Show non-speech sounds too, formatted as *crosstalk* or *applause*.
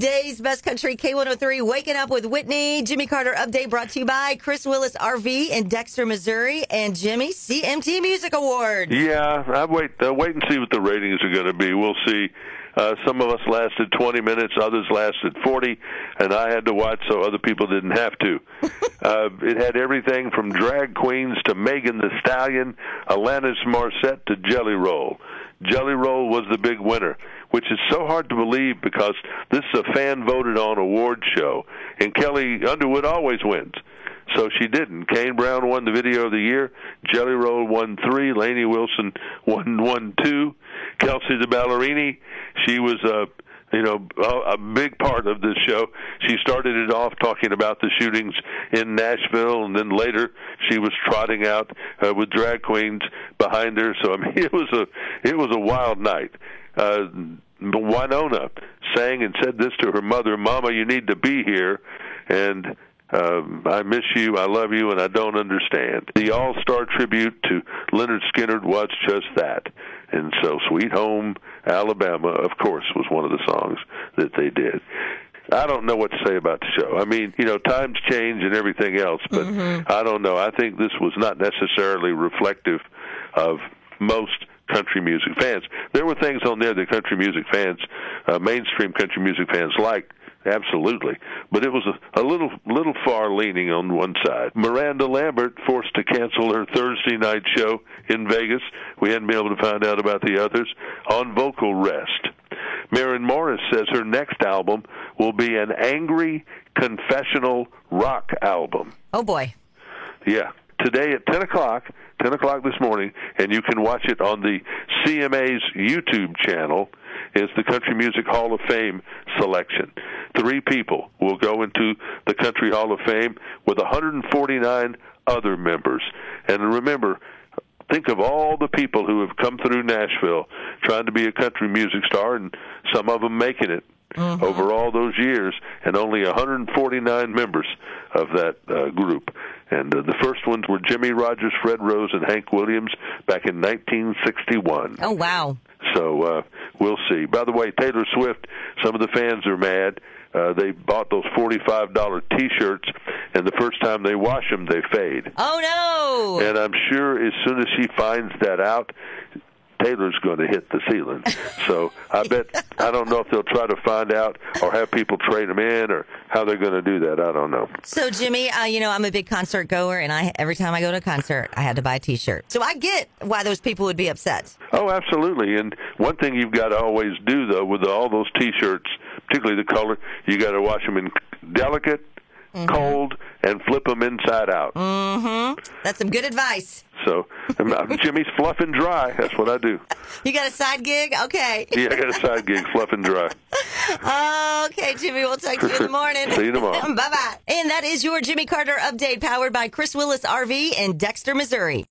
Day's Best Country K103 Waking Up with Whitney. Jimmy Carter update brought to you by Chris Willis RV in Dexter, Missouri, and Jimmy CMT Music Award. Yeah, I wait. Uh, wait and see what the ratings are going to be. We'll see. Uh, some of us lasted 20 minutes, others lasted 40, and I had to watch so other people didn't have to. *laughs* uh, it had everything from drag queens to Megan Thee Stallion, Alanis Morissette to Jelly Roll. Jelly Roll was the big winner, which is so hard to believe because this is a fan voted on award show, and Kelly Underwood always wins. So she didn't. Kane Brown won the video of the year. Jelly Roll won three. Lainey Wilson won one two. Kelsea the Ballerini, she was a you know a, a big part of this show. She started it off talking about the shootings in Nashville, and then later she was trotting out uh, with drag queens behind her. So I mean, *laughs* it was a it was a wild night. Uh, Wynonna sang and said this to her mother, "Mama, you need to be here," and um, I miss you, I love you, and I don't understand. The All Star tribute to Lynyrd Skynyrd was just that. And so, Sweet Home Alabama, of course, was one of the songs that they did. I don't know what to say about the show. I mean, you know, times change and everything else, but mm-hmm. I don't know. I think this was not necessarily reflective of most country music fans. There were things on there that country music fans, uh, mainstream country music fans liked, absolutely. But it was a, a little little far leaning on one side. Miranda Lambert forced to cancel her Thursday night show in Vegas. We hadn't been able to find out about the others on vocal rest. Maren Morris says her next album will be an angry confessional rock album. Oh boy. Yeah. Today at 10 o'clock, 10 o'clock this morning, and you can watch it on the CMA's YouTube channel is the Country Music Hall of Fame selection. Three people will go into the Country Hall of Fame with 149 other members. And remember, think of all the people who have come through Nashville trying to be a country music star, and some of them making it. Mm-hmm. Over all those years, and only 149 members of that uh, group. And uh, the first ones were Jimmie Rodgers, Fred Rose, and Hank Williams back in 1961. Oh, wow. So uh, we'll see. By the way, Taylor Swift, some of the fans are mad. Uh, they bought those forty-five dollar T-shirts, and the first time they wash them, they fade. Oh no! And I'm sure as soon as she finds that out, Taylor's going to hit the ceiling. So I bet I don't know if they'll try to find out or have people trade them in or how they're going to do that. I don't know. So Jimmy, uh, you know I'm a big concert goer, and I every time I go to a concert, I had to buy a T-shirt. So I get why those people would be upset. Oh, absolutely. And one thing you've got to always do though with all those T-shirts, particularly the color, you got to wash them in delicate, mm-hmm. cold, and flip them inside out. Mm-hmm. That's some good advice. So Jimmy's fluff and dry. That's what I do. *laughs* You got a side gig? Okay. *laughs* Yeah, I got a side gig, fluff and dry. *laughs* okay, Jimmy. We'll talk to you in the morning. See you tomorrow. bye bye. And that is your Jimmy Carter update, powered by Chris Willis RV in Dexter, Missouri.